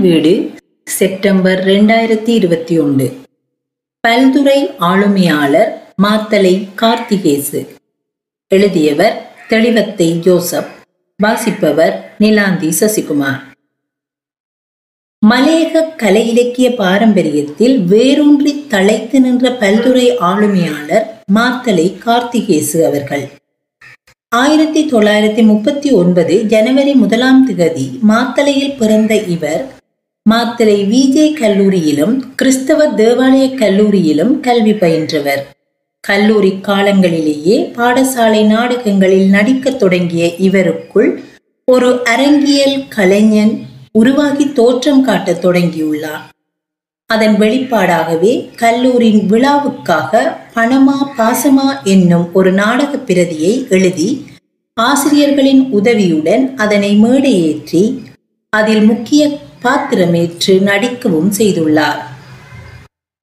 வீடு செப்டம்பர் ரெண்டாயிரத்தி இருபத்தி ஒன்று. பல்துறை ஆளுமையாளர் மாத்தலை கார்த்திகேசு. எழுதியவர் தெளிவத்தை ஜோசப். வாசிப்பவர் நிலாந்தி சசிகுமார். மலையக கலை இலக்கிய பாரம்பரியத்தில் வேரூன்றி தழைத்து நின்ற பல்துறை ஆளுமையாளர் மாத்தலை கார்த்திகேசு அவர்கள். ஆயிரத்தி தொள்ளாயிரத்தி முப்பத்தி ஒன்பது ஜனவரி முதலாம் திகதி மாத்தலையில் பிறந்த இவர் மாத்திரை விஜே கல்லூரியிலும் கிறிஸ்தவ தேவாலய கல்லூரியிலும் கல்வி பயின்றவர். கல்லூரி காலங்களிலேயே பாடசாலை நாடகங்களில் நடிக்கத் தொடங்கிய இவருக்குள் ஒரு அரங்கியல் கலைஞன் உருவாகி தோற்றம் காட்டத் தொடங்கியுள்ளார். அதன் வெளிப்பாடாகவே கல்லூரியின் விழாவுக்காக பணமா பாசமா என்னும் ஒரு நாடக பிரதியை எழுதி ஆசிரியர்களின் உதவியுடன் அதனை மேடையேற்றி அதில் முக்கிய பாத்திரமேற்று நடிக்கவும் செய்துள்ளார்.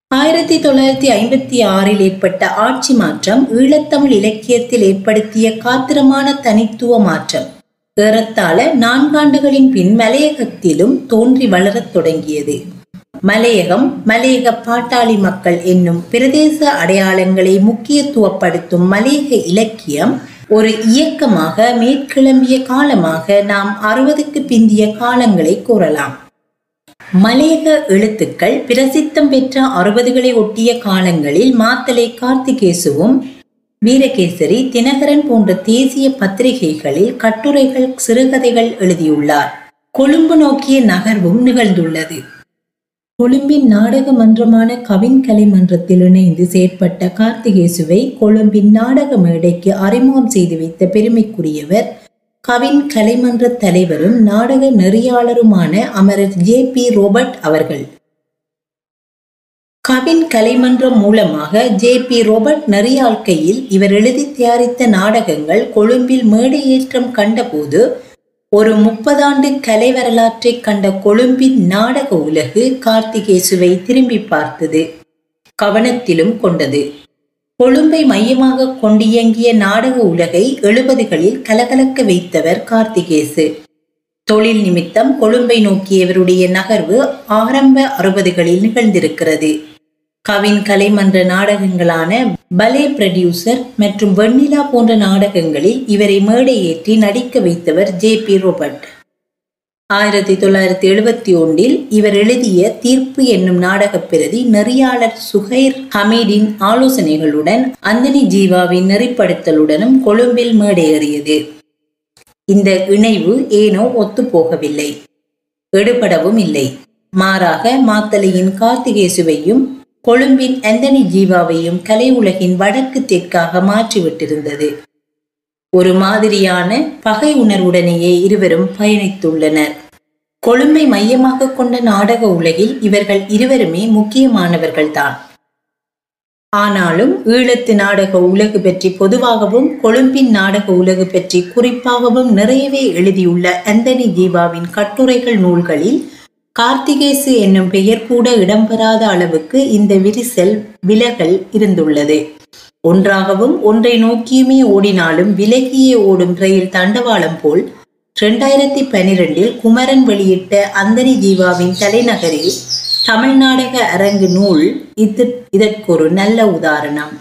ஆயிரத்தி தொள்ளாயிரத்தி ஐம்பத்தி ஆறில் ஏற்பட்ட ஆட்சி மாற்றம் ஈழத்தமிழ் இலக்கியத்தில் ஏற்படுத்திய காத்திரமான தனித்துவ மாற்றம். ஏறத்தாழ நான்காண்டுகளின் பின் மலையகத்திலும் தோன்றி வளரத் தொடங்கியது. மலையகம் மலையக பாட்டாளி மக்கள் என்னும் பிரதேச அடையாளங்களை முக்கியத்துவப்படுத்தும் மலையக இலக்கியம் ஒரு இயக்கமாக மேற்கிளம்பிய காலமாக நாம் அறுபதுக்கு பிந்திய காலங்களை கூறலாம். மலையக எழுத்துக்கள் பிரசித்தம் பெற்ற அறுபதுகளை ஒட்டிய காலங்களில் மாத்தலை கார்த்திகேசுவும் வீரகேசரி தினகரன் போன்ற தேசிய பத்திரிகைகளில் கட்டுரைகள் சிறுகதைகள் எழுதியுள்ளார். கொழும்பு நோக்கிய நகர்வும் நிகழ்ந்துள்ளது. கொழும்பின் நாடக மன்றமான கவின் கலை மன்றத்தில் இணைந்து செயற்பட்ட கார்த்திகேசுவை கொழும்பின் நாடக மேடைக்கு அறிமுகம் செய்து வைத்த பெருமைக்குரியவர் கவின் கலைமன்ற தலைவரும் நாடக நெறியாளருமான அமரர் ஜே பி ரோபர்ட் அவர்கள். கவின் கலைமன்றம் மூலமாக ஜே பி ரோபர்ட் நெறியாழ்க்கையில் இவர் எழுதி தயாரித்த நாடகங்கள் கொழும்பில் மேடையேற்றம் கண்டபோது ஒரு முப்பதாண்டு கலை வரலாற்றை கண்ட கொழும்பின் நாடக உலகு கார்த்திகேசுவை திரும்பி பார்த்தது கவனத்திலும் கொண்டது. கொழும்பை மையமாக கொண்டியங்கிய நாடக உலகை எழுபதுகளில் கலகலக்க வைத்தவர் கார்த்திகேசு. தொழில் நிமித்தம் கொழும்பை நோக்கியவருடைய நகர்வு ஆரம்ப அறுபதுகளில் நிகழ்ந்திருக்கிறது. கவின் கலைமன்ற நாடகங்களான பலே ப்ரொடியூசர் மற்றும் வெண்ணிலா போன்ற நாடகங்களில் இவரை மேடையேற்றி நடிக்க வைத்தவர் ஜே பி ரோபர்ட். ஆயிரத்தி தொள்ளாயிரத்தி எழுபத்தி ஒன்றில் இவர் எழுதிய தீர்ப்பு என்னும் நாடகப் பிரதி நெறியாளர் சுகைர் ஹமீடின் ஆலோசனைகளுடன் அந்தனி ஜீவாவின் நெறிப்படுத்தலுடனும் கொழும்பில் மேடையேறியது இந்த இணைவு ஏனோ ஒத்துப்போகவில்லை. எடுபடவும் இல்லை. மாறாக மாத்தலையின் கார்த்திகேசுவையும் கொழும்பின் அந்தனி ஜீவாவையும் கலை உலகின் வடக்கு தெற்காக மாற்றிவிட்டிருந்தது. ஒரு மாதிரியான பகை உணர்வுடனேயே இருவரும் பயணித்துள்ளனர். கொழும்பை மையமாக கொண்ட நாடக உலகில் இவர்கள் இருவருமே முக்கியமானவர்கள்தான். ஆனாலும் ஈழத்து நாடக உலகு பற்றி பொதுவாகவும் கொழும்பின் நாடக உலகு பற்றி குறிப்பாகவும் நிறையவே எழுதியுள்ள அந்தனி தீபாவின் கட்டுரைகள் நூல்களில் கார்த்திகேசு என்னும் பெயர் கூட இடம்பெறாத அளவுக்கு இந்த விரிசல் விலகல் இருந்துள்ளது. ஒன்றாகவும் ஒன்றை நோக்கியுமே ஓடினாலும் விலகியே ஓடும் ரயில் தண்டவாளம் போல் இரண்டாயிரத்தி பனிரெண்டில் குமரன் வெளியிட்ட அந்தனி ஜீவாவின் தலைநகரில் தமிழ்நாடக அரங்கு நூல் இது இதற்கொரு நல்ல உதாரணம்.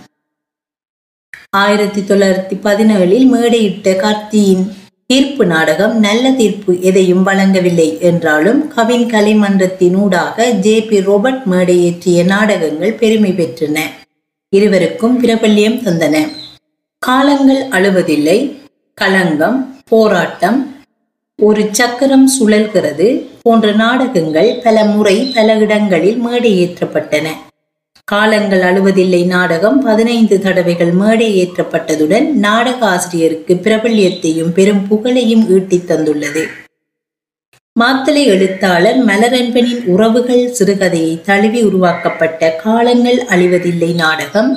ஆயிரத்தி தொள்ளாயிரத்தி பதினேழில் மேடையிட்ட கார்த்தியின் தீர்ப்பு நாடகம் நல்ல தீர்ப்பு எதையும் வழங்கவில்லை என்றாலும் கவின் கலைமன்றத்தினூடாக ஜே பி ரோபர்ட் மேடையேற்றிய நாடகங்கள் பெருமை பெற்றன. இருவருக்கும் பிரபல்யம் தந்தன. காலங்கள் அழுவதில்லை. களங்கம் போராட்டம் ஒரு சக்கரம் சுழல்கிறது போன்ற நாடகங்கள் பல முறை பல இடங்களில் மேடையேற்றப்பட்டன. காலங்கள் அழுவதில்லை நாடகம் பதினைந்து தடவைகள் மேடை ஏற்றப்பட்டதுடன் நாடக ஆசிரியருக்கு பிரபல்யத்தையும் பெரும் புகழையும் ஈட்டித் தந்துள்ளது. மாத்தலை எழுத்தாளர் மலரன்பனின் உறவுகள் சிறுகதையை தழுவி உருவாக்கப்பட்ட காலங்கள் அழிவதில்லை நாடகம்.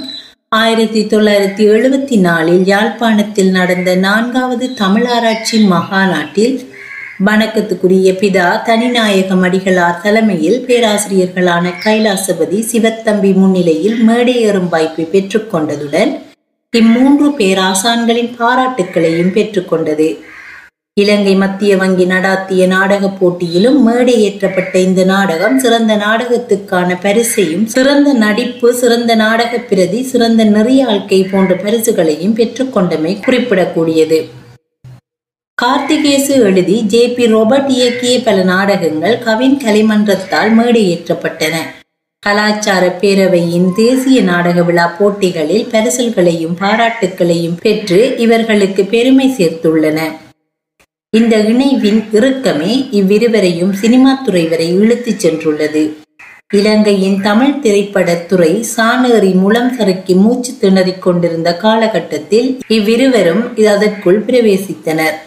ஆயிரத்தி தொள்ளாயிரத்தி எழுபத்தி நாலில் யாழ்ப்பாணத்தில் நடந்த நான்காவது தமிழாராய்ச்சி மகாநாட்டில் வணக்கத்துக்குரிய பிதா தனிநாயகம் அடிகளார் தலைமையில் பேராசிரியர்களான கைலாசபதி சிவத்தம்பி முன்னிலையில் மேடையேறும் வாய்ப்பை பெற்றுக்கொண்டதுடன் இம்மூன்று பேராசான்களின் பாராட்டுக்களையும் பெற்றுக்கொண்டது இலங்கை மத்திய வங்கி நடாத்திய நாடகப் போட்டியிலும் மேடை ஏற்றப்பட்ட இந்த நாடகம் சிறந்த நாடகத்துக்கான பரிசையும் சிறந்த நடிப்பு சிறந்த நாடக பிரதி சிறந்த நெறியாழ்க்கை போன்ற பரிசுகளையும் பெற்றுக்கொண்டமை குறிப்பிடக்கூடியது. கார்த்திகேசு எழுதி ஜே பி ரோபர்ட் இயக்கிய பல நாடகங்கள் கவின் கலைமன்றத்தால் மேடையேற்றப்பட்டன கலாச்சார பேரவையின் தேசிய நாடக விழா போட்டிகளில் பரிசல்களையும் பாராட்டுக்களையும் பெற்று இவர்களுக்கு பெருமை சேர்த்துள்ளன. இந்த இணைவின் இறுக்கமே இவ்விருவரையும் சினிமா துறை வரை இழுத்துச் சென்றுள்ளது. இலங்கையின் தமிழ் திரைப்படத் துறை சாணேறி முளம் சறுக்கி மூச்சு திணறிக் கொண்டிருந்த காலகட்டத்தில் இவ்விருவரும் அதற்குள் பிரவேசித்தனர்.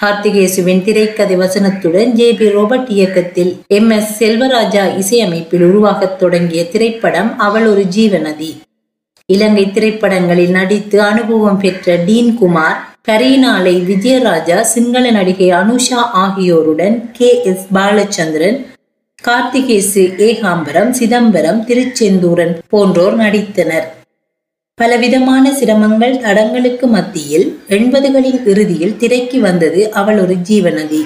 கார்த்திகேசுவின் திரைக்கதை வசனத்துடன் ஜே பி ரோபர்ட் இயக்கத்தில் எம் எஸ் செல்வராஜா இசையமைப்பில் உருவாகத் தொடங்கிய திரைப்படம் அவள் ஒரு ஜீவநதி. இலங்கை திரைப்படங்களில் நடித்து அனுபவம் பெற்ற டீன் குமார் கரீனாலை விஜயராஜா சிங்கள நடிகை அனுஷா ஆகியோருடன் கே. எஸ். பாலச்சந்திரன் கார்த்திகேசு ஏகாம்பரம் சிதம்பரம் திருச்செந்தூரன் போன்றோர் நடித்தனர். பலவிதமான சிரமங்கள் தடங்களுக்கு மத்தியில் எண்பதுகளின் இறுதியில் திரைக்கு வந்தது அவள் ஒரு ஜீவநதி.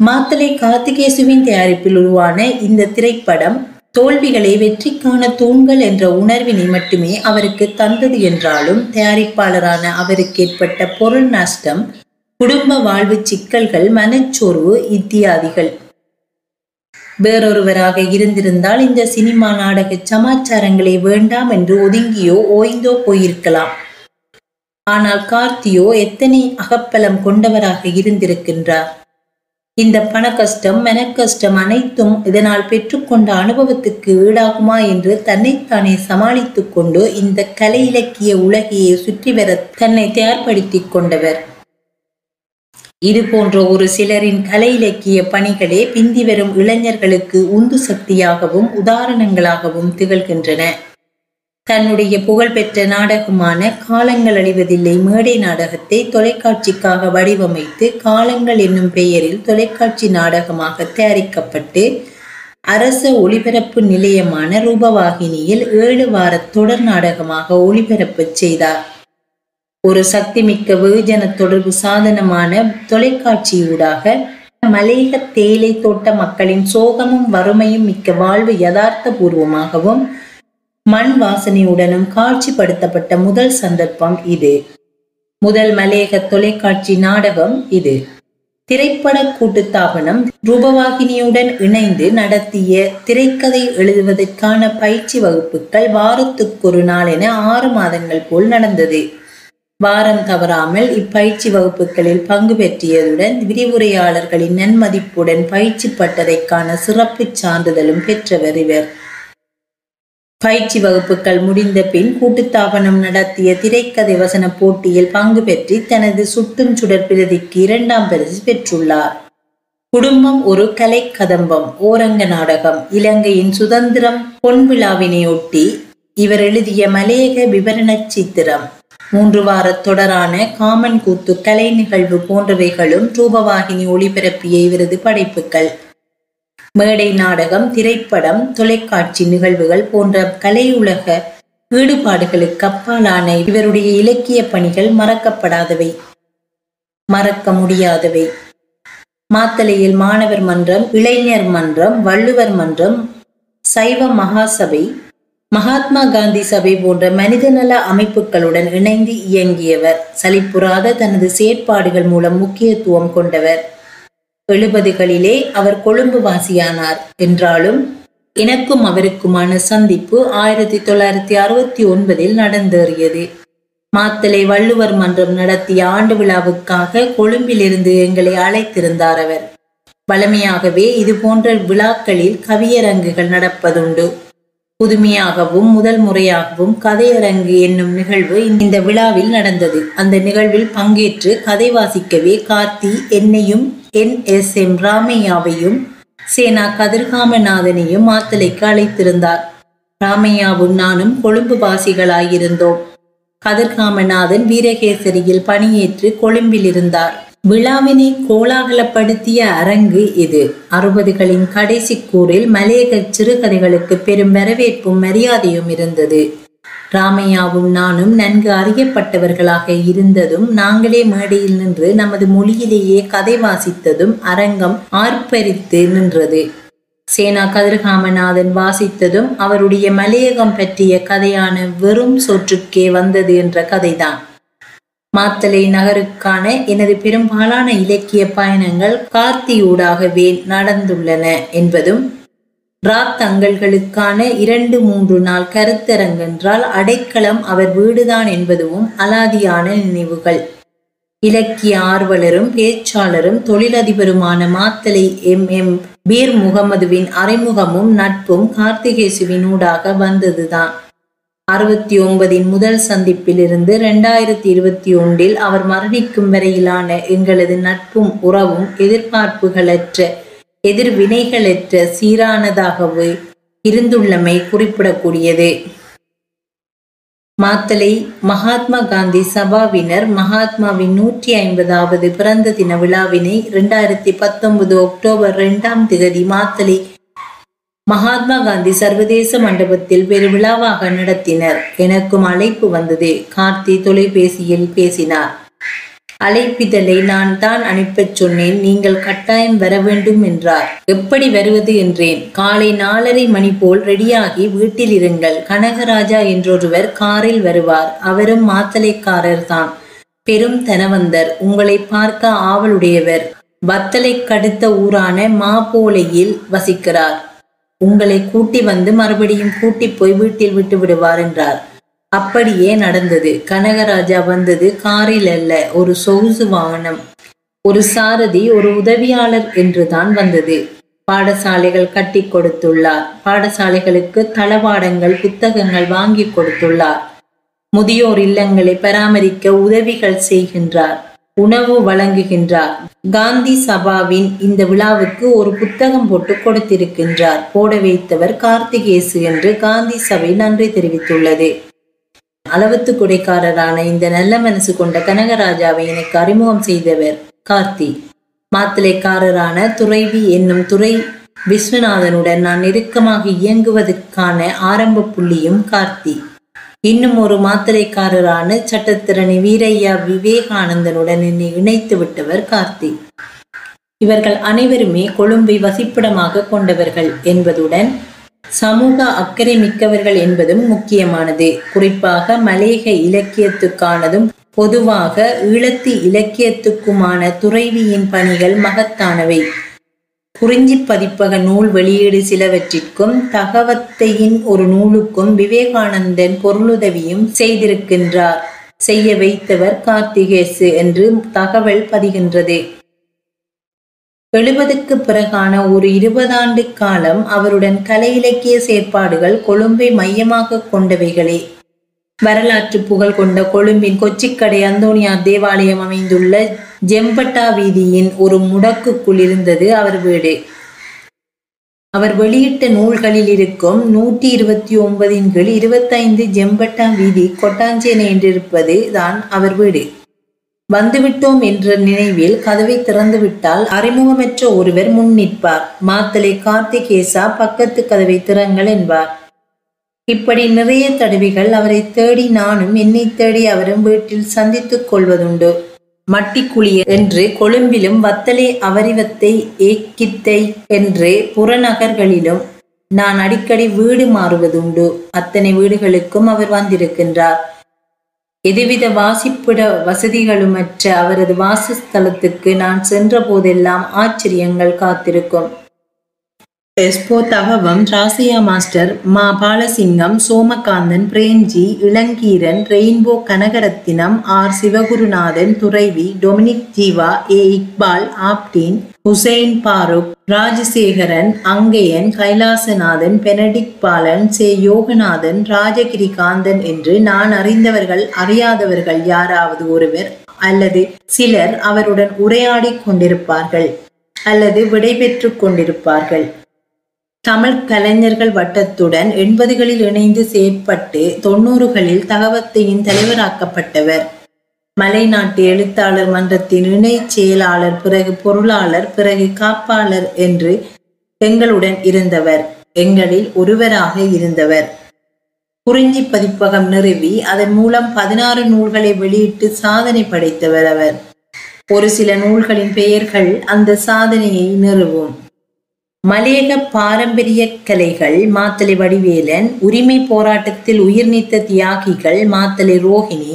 மாத்தலை கார்த்திகேசுவின் தயாரிப்பில் உருவான இந்த திரைப்படம் தோல்விகளை வெற்றிக்கான தூண்கள் என்ற உணர்வினை மட்டுமே அவருக்கு தந்தது என்றாலும் தயாரிப்பாளரான அவருக்கு ஏற்பட்ட பொருள் நஷ்டம் குடும்ப வாழ்வு சிக்கல்கள் மனச்சோர்வு இத்தியாதிகள். வேறொருவராக இருந்திருந்தால் இந்த சினிமா நாடக சமாச்சாரங்களை வேண்டாம் என்று ஒதுங்கியோ ஓய்ந்தோ போயிருக்கலாம். ஆனால் கார்த்தியோ எத்தனை அகப்பலம் கொண்டவராக இருந்திருக்கின்றார்? இந்த பண கஷ்டம் மெனக்கஷ்டம் அனைத்தும் இதனால் பெற்றுக்கொண்ட அனுபவத்துக்கு ஈடாகுமா என்று தன்னைத்தானே சமாளித்து கொண்டு இந்த கலை இலக்கிய உலகையே சுற்றி வர தன்னை தயார்படுத்திக் கொண்டவர். இது போன்ற ஒரு சிலரின் கலை இலக்கிய பணிகளே பிந்தி வரும் இளைஞர்களுக்கு உந்து சக்தியாகவும் உதாரணங்களாகவும் திகழ்கின்றன. தன்னுடைய புகழ்பெற்ற நாடகமான காலங்கள் அழிவதில்லை மேடை நாடகத்தை தொலைக்காட்சிக்காக வடிவமைத்து காலங்கள் என்னும் பெயரில் தொலைக்காட்சி நாடகமாக தயாரிக்கப்பட்டு அரச ஒளிபரப்பு நிலையமான ரூபவாகினியில் ஏழு வார தொடர் நாடகமாக ஒளிபரப்பு செய்தார். ஒரு சக்திமிக்க வெகுஜன தொடர்பு சாதனமான தொலைக்காட்சியூடாக மலேக தேயிலை தோட்ட மக்களின் சோகமும் வறுமையும் மிக்க வாழ்வு யதார்த்த பூர்வமாகவும் மண் வாசனையுடனும் காட்சிப்படுத்தப்பட்ட முதல் சந்தர்ப்பம் இது. முதல் மலேக தொலைக்காட்சி நாடகம் இது. திரைப்பட கூட்டுத்தாபனம் ரூபவாகினியுடன் இணைந்து நடத்திய திரைக்கதை எழுதுவதற்கான பயிற்சி வகுப்புகள் வாரத்துக்கொரு நாள் என ஆறு மாதங்கள் போல் நடந்தது. வாரம் தவறாமல் இப்பயிற்சி வகுப்புகளில் பங்கு பெற்றியதுடன் விரிவுரையாளர்களின் நன்மதிப்புடன் பயிற்சி பட்டதைக்கான சிறப்பு சான்றிதழும் பெற்றவர் இவர். பயிற்சி வகுப்புகள் முடிந்த பின் கூட்டுத்தாபனம் நடத்திய திரைக்கதை வசன போட்டியில் பங்கு பெற்று தனது சுட்டும் சுடர் பிரதிக்கு இரண்டாம் பரிசு பெற்றுள்ளார். குடும்பம் ஒரு கலை கதம்பம் ஓரங்க நாடகம் இலங்கையின் சுதந்திரம் பொன்விழாவினையொட்டி இவர் எழுதிய மலையக விவரண சித்திரம் மூன்று வார தொடரான காமன் கூத்து கலை நிகழ்வு போன்றவைகளும் ரூபவாகினி ஒளிபரப்பிய இவரது படைப்புகள். மேடை நாடகம் திரைப்படம் தொலைக்காட்சி நிகழ்வுகள் போன்ற கலையுலக ஈடுபாடுகளுக்கு அப்பாலான இவருடைய இலக்கிய பணிகள் மறக்கப்படாதவை. மறக்க முடியாதவை. மாத்தளையில் மாணவர் மன்றம் இளைஞர் மன்றம் வள்ளுவர் மன்றம் சைவ மகாசபை மகாத்மா காந்தி சபை போன்ற மனிதநல அமைப்புகளுடன் இணைந்து இயங்கியவர். சலிப்புறாத தனது செயற்பாடுகள் மூலம் முக்கியத்துவம் கொண்டவர். எழுபதுகளிலே அவர் கொழும்பு வாசியானார் என்றாலும் எனக்கும் அவருக்குமான சந்திப்பு ஆயிரத்தி தொள்ளாயிரத்தி அறுபத்தி ஒன்பதில் நடந்தேறியது. மாத்தலை வள்ளுவர் மன்றம் நடத்திய ஆண்டு விழாவுக்காக கொழும்பிலிருந்து எங்களை அழைத்திருந்தார் அவர். வழமையாகவே இது போன்ற விழாக்களில் கவியரங்குகள் நடப்பதுண்டு. புதுமையாகவும் முதல் முறையாகவும் கதையரங்கு என்னும் நிகழ்வு இந்த விழாவில் நடந்தது. அந்த நிகழ்வில் பங்கேற்று கதை வாசிக்கவே கார்த்தி என்னையும் என் எஸ் எம் ராமையாவையும் சேனா கதிர்காமநாதனையும் மாத்தலைக்கு அழைத்திருந்தார். ராமையாவும் நானும் கொழும்பு வாசிகளாயிருந்தோம். கதிர்காமநாதன் வீரகேசரியில் பணியேற்று கொழும்பில் இருந்தார். விழாவினை கோலாகலப்படுத்திய அரங்கு இது. அறுபதுகளின் கடைசி கூறில் மலையக சிறுகதைகளுக்கு பெரும் வரவேற்பும் மரியாதையும் இருந்தது. ராமையாவும் நானும் நன்கு அறியப்பட்டவர்களாக இருந்ததும் நாங்களே மேடையில் நின்று நமது மொழியிலேயே கதை வாசித்ததும் அரங்கம் ஆர்ப்பரித்து நின்றது. சேனா கதிர்காமநாதன் வாசித்ததும் அவருடைய மலையகம் பற்றிய கதையான வெறும் சொற்றுக்கே வந்தது என்ற கதைதான். மாத்தலை நகருக்கான எனது பெரும்பாலான இலக்கிய பயணங்கள் கார்த்தியூடாகவே நடந்துள்ளன என்பதும் ராத்தங்கல்களுக்கான இரண்டு மூன்று நாள் கருத்தரங்கென்றால் அடைக்கலம் அவர் வீடுதான் என்பதும் அலாதியான நினைவுகள். இலக்கிய ஆர்வலரும் பேச்சாளரும் தொழிலதிபருமான மாத்தலை எம். எம். பீர் முகமதுவின் அறிமுகமும் நட்பும் கார்த்திகேசுவினூடாக வந்ததுதான். அறுபத்தி ஒன்பதின் முதல் சந்திப்பிலிருந்து ரெண்டாயிரத்தி இருபத்தி ஒன்றில் அவர் மரணிக்கும் வரையிலான எங்களது நட்பும் உறவும் எதிர்பார்ப்புகளற்ற எதிர்வினைகளற்ற சீரானதாகவே இருந்துள்ளமை குறிப்பிடக்கூடியது. மாத்தலை மகாத்மா காந்தி சபாவினர் மகாத்மாவின் நூற்றி ஐம்பதாவது பிறந்த தின விழாவினை இரண்டாயிரத்தி பத்தொன்பது அக்டோபர் இரண்டாம் திகதி மாத்தலை மகாத்மா காந்தி சர்வதேச மண்டபத்தில் பெருவிழாவாக நடத்தினர் எனக்கும் அழைப்பு வந்தது. கார்த்தி தொலைபேசியில் பேசினார். அழைப்பிதழை நான் தான் அனுப்பச் சொன்னேன். நீங்கள் கட்டாயம் வர வேண்டும் என்றார். எப்படி வருவது என்றேன். காலை நாலரை மணி போல் ரெடியாகி வீட்டில் இருங்கள். கனகராஜா என்றொருவர் காரில் வருவார். அவரும் மாத்தலைக்காரர் தான். பெரும் தனவந்தர். உங்களை பார்க்க ஆவலுடையவர். வத்தலை கடுத்த ஊரான மாப்போலையில் வசிக்கிறார். உங்களை கூட்டி வந்து மறுபடியும் கூட்டி போய் வீட்டில் விட்டு விடுவார் என்றார். அப்படியே நடந்தது. கனகராஜா வந்தது காரில் அல்ல ஒரு சொகுசு வாகனம். ஒரு சாரதி ஒரு உதவியாளர் என்றுதான் வந்தது. பாடசாலைகள் கட்டி கொடுத்துள்ளார். பாடசாலைகளுக்கு தளவாடங்கள் புத்தகங்கள் வாங்கி கொடுத்துள்ளார். முதியோர் இல்லங்களை பராமரிக்க உதவிகள் செய்கின்றார். உணவு வழங்குகின்றார். காந்தி சபாவின் இந்த விழாவுக்கு ஒரு புத்தகம் போட்டு கொடுத்திருக்கின்றார். போட வைத்தவர் கார்த்திகேசு என்று காந்தி சபை நன்றி தெரிவித்துள்ளது. அளவத்து கொடைக்காரரான இந்த நல்ல மனசு கொண்ட கனகராஜாவை எனக்கு அறிமுகம் செய்தவர் கார்த்தி. மாத்தலைக்காரரான துறைவி என்னும் துறை விஸ்வநாதனுடன் நான் நெருக்கமாக இயங்குவதற்கான ஆரம்ப புள்ளியும் கார்த்தி. இன்னும் ஒரு மாத்திரைக்காரரான சட்டத்திறனி வீரையா விவேகானந்தனுடன் என்னை இணைத்து விட்டவர் கார்த்தி. இவர்கள் அனைவருமே கொழும்பை வசிப்பிடமாக கொண்டவர்கள் என்பதுடன் சமூக அக்கறை மிக்கவர்கள் என்பதும் முக்கியமானது. குறிப்பாக மலேக இலக்கியத்துக்கானதும் பொதுவாக ஈழத்து இலக்கியத்துக்குமான துறைவியின் பணிகள் மகத்தானவை. குறிஞ்சி பதிப்பக நூல் வெளியீடு சிலவற்றிற்கும் தகவத்தையின் ஒரு நூலுக்கும் விவேகானந்தன் பொருளுதவியும் செய்திருக்கின்றார். செய்ய வைத்தவர் கார்த்திகேசு என்று தகவல் பதிகின்றது. எழுபதுக்கு பிறகான ஒரு இருபதாண்டு காலம் அவருடன் கலை இலக்கிய செயற்பாடுகள் கொழும்பை மையமாக கொண்டவைகளே. வரலாற்று புகழ் கொண்ட கொழும்பின் கொச்சிக்கடை அந்தோனியார் தேவாலயம் அமைந்துள்ள ஜெம்பட்டா வீதியின் ஒரு முடக்குக்குள் இருந்தது அவர் வீடு. அவர் வெளியிட்ட நூல்களில் இருக்கும் நூற்றி இருபத்தி ஒன்பதின் கீழ் இருபத்தைந்து ஜெம்பட்டா வீதி கொட்டாஞ்சேனை என்றிருப்பது தான் அவர் வீடு. வந்துவிட்டோம் என்ற நினைவில் கதவை திறந்துவிட்டால் அறிமுகமற்ற ஒருவர் முன் நிற்பார். மாத்தலை கார்த்திகேசா பக்கத்து கதவை திறங்கள் என்பார். இப்படி நிறைய தடவைகள் அவரை தேடி நானும் என்னை தேடி அவரும் வீட்டில் சந்தித்துக் கொள்வதுண்டு. மட்டிக்குழிய என்று கொழும்பிலும் வத்தலை அவரிவத்தை ஏக்கித்தை என்று புறநகர்களிலும் நான் அடிக்கடி வீடு மாறுவதுண்டு. அத்தனை வீடுகளுக்கும் அவர் வந்திருக்கின்றார். எதுவித வாசிப்பிட வசதிகளுமற்ற அவரது வாசஸ்தலத்துக்கு நான் சென்ற போதெல்லாம் ஆச்சரியங்கள் காத்திருக்கும். எஸ்போ தகவம் ராசியா மாஸ்டர் மா Balasingham Somakanthan Premji Ilankeeran rainbow Kanagaratnam R Sivagurunathan Thuraivi Dominic Jeeva A Iqbal Abdeen Hussain Farook Rajasekaran Angaiyan Kailasanathan Benedict Balan சே யோகநாதன் ராஜகிரிகாந்தன் என்று நான் அறிந்தவர்கள் அறியாதவர்கள் யாராவது ஒருவர் அல்லது சிலர் அவருடன் உரையாடிக் கொண்டிருப்பார்கள் அல்லது விடைபெற்றுக் கொண்டிருப்பார்கள். தமிழ் கலைஞர்கள் வட்டத்துடன் எண்பதுகளில் இணைந்து செயற்பட்டு தொன்னூறுகளில் தகவத்தையின் தலைவராக்கப்பட்டவர். மலைநாட்டு எழுத்தாளர் மன்றத்தின் இணை செயலாளர் பிறகு பொருளாளர் பிறகு காப்பாளர் என்று எங்களுடன் இருந்தவர். எங்களில் ஒருவராக இருந்தவர். குறிஞ்சி பதிப்பகம் நிறுவி அதன் மூலம் பதினாறு நூல்களை வெளியிட்டு சாதனை படைத்தவர் அவர். ஒரு சில நூல்களின் பெயர்கள் அந்த சாதனையை நிறுவும். மலையக பாரம்பரிய கலைகள் மாத்தலை வடிவேலன் உரிமை போராட்டத்தில் உயிர் நீத்த தியாகிகள் மாத்தலை ரோஹிணி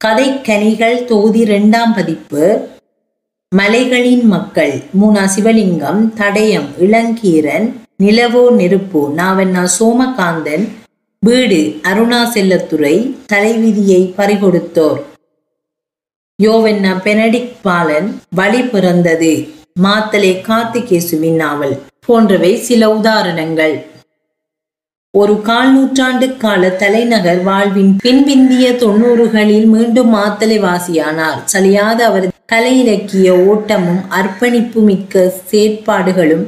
கதை கனிகள் தொகுதி இரண்டாம் பதிப்பு மலைகளின் மக்கள் மூனா சிவலிங்கம் தடயம் இளங்கீரன் நிலவோ நெருப்பு நாவண்ணா சோமகாந்தன் வீடு அருணா செல்லத்துறை தலைவிதியை பறிகொடுத்தோர். யோவண்ணா பெனடிக் பாலன் வழி பிறந்தது. மாத்தலே கார்த்திகேசுவின் நாவல் போன்றவை சில உதாரணங்கள். ஒரு கால் நூற்றாண்டு கால தலைநகர் வாழ்வின் பின்பிந்திய தொன்னூறுகளில் மீண்டும் மாத்தலை வாசியானார் சலியாத அவர் கலை இலக்கிய ஓட்டமும் அர்ப்பணிப்பு மிக்க செயற்பாடுகளும்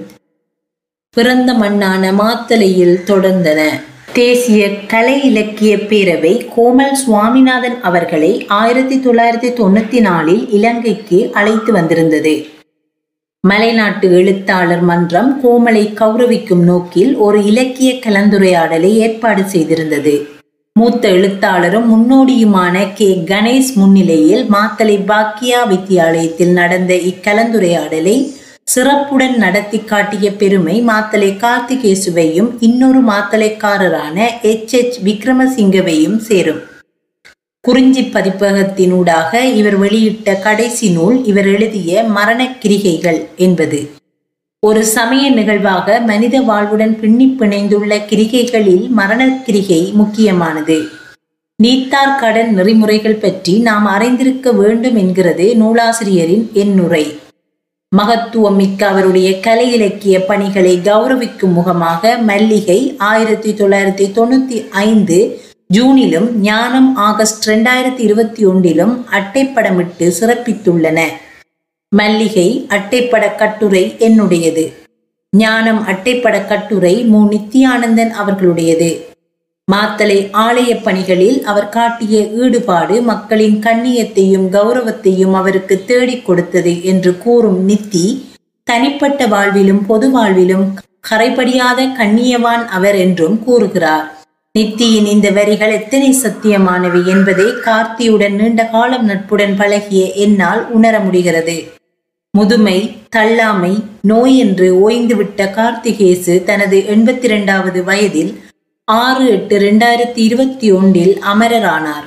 பிறந்த மண்ணான மாத்தலையில் தொடர்ந்தன. தேசிய கலை இலக்கிய பேரவை கோமல் சுவாமிநாதன் அவர்களை ஆயிரத்தி தொள்ளாயிரத்தி தொண்ணூத்தி நாலில் இலங்கைக்கு அழைத்து வந்திருந்தது. மலைநாட்டு எழுத்தாளர் மன்றம் கோமலை கௌரவிக்கும் நோக்கில் ஒரு இலக்கிய கலந்துரையாடலை ஏற்பாடு செய்திருந்தது. மூத்த எழுத்தாளரும் முன்னோடியுமான கே. கணேஷ் முன்னிலையில் மாத்தலை பாக்கியா வித்தியாலயத்தில் நடந்த இக்கலந்துரையாடலை சிறப்புடன் நடத்தி காட்டிய பெருமை மாத்தலை கார்த்திகேசுவையும் இன்னொரு மாத்தலைக்காரரான எச். எச். விக்ரமசிங்கவையும் சேரும். குறிஞ்சி பதிப்பகத்தினூடாக இவர் வெளியிட்ட கடைசி நூல் இவர் எழுதிய மரண கிரிகைகள் என்பது. ஒரு சமய நிகழ்வாக மனித வாழ்வுடன் பின்னி பிணைந்துள்ள கிரிகைகளில் மரண கிரிகை முக்கியமானது. நீத்தார் கடன் நெறிமுறைகள் பற்றி நாம் அறிந்திருக்க வேண்டும் என்கிறது நூலாசிரியரின் எண்ணுரை. மகத்துவம் மிக்க அவருடைய கலை இலக்கிய பணிகளை கௌரவிக்கும் முகமாக மல்லிகை ஆயிரத்தி தொள்ளாயிரத்தி தொண்ணூத்தி ஐந்து ஜூனிலும் ஞானம் ஆகஸ்ட் ரெண்டாயிரத்தி இருபத்தி ஒன்றிலும் அட்டைப்படமிட்டு சிறப்பித்துள்ளன. மல்லிகை அட்டைப்பட கட்டுரை என்னுடையது. ஞானம் அட்டைப்பட கட்டுரை மு. நித்தியானந்தன் அவர்களுடையது. மாத்தலை ஆலய பணிகளில் அவர் காட்டிய ஈடுபாடு மக்களின் கண்ணியத்தையும் கௌரவத்தையும் அவருக்கு தேடிக் கொடுத்தது என்று கூறும் நித்தி தனிப்பட்ட வாழ்விலும் பொது வாழ்விலும் கரைபடியாத கண்ணியவான் அவர் என்றும் கூறுகிறார். நித்தியின் இந்த வரிகள் எத்தனை சத்தியமானவை என்பதை கார்த்தியுடன் நீண்ட காலம் நட்புடன் பழகிய என்னால் உணர முடிகிறது. முதுமை தள்ளாமை நோய் என்று ஓய்ந்துவிட்ட கார்த்திகேசு தனது எண்பத்தி இரண்டாவது வயதில் ஆறு எட்டு இரண்டாயிரத்தி இருபத்தி ஒன்றில் அமரரானார்.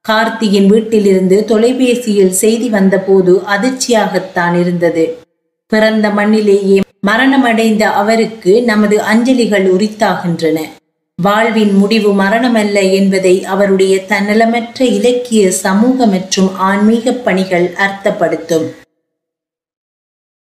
கார்த்தியின் வீட்டிலிருந்து தொலைபேசியில் செய்தி வந்தபோது அதிர்ச்சியாகத்தான் இருந்தது. பிறந்த மண்ணிலேயே மரணமடைந்த அவருக்கு நமது அஞ்சலிகள் உரித்தாகின்றன. வாழ்வின் முடிவு மரணமல்ல என்பதை அவருடைய தன்னலமற்ற இலக்கிய சமூக மற்றும் ஆன்மீக பணிகள் அர்த்தப்படுத்தும்.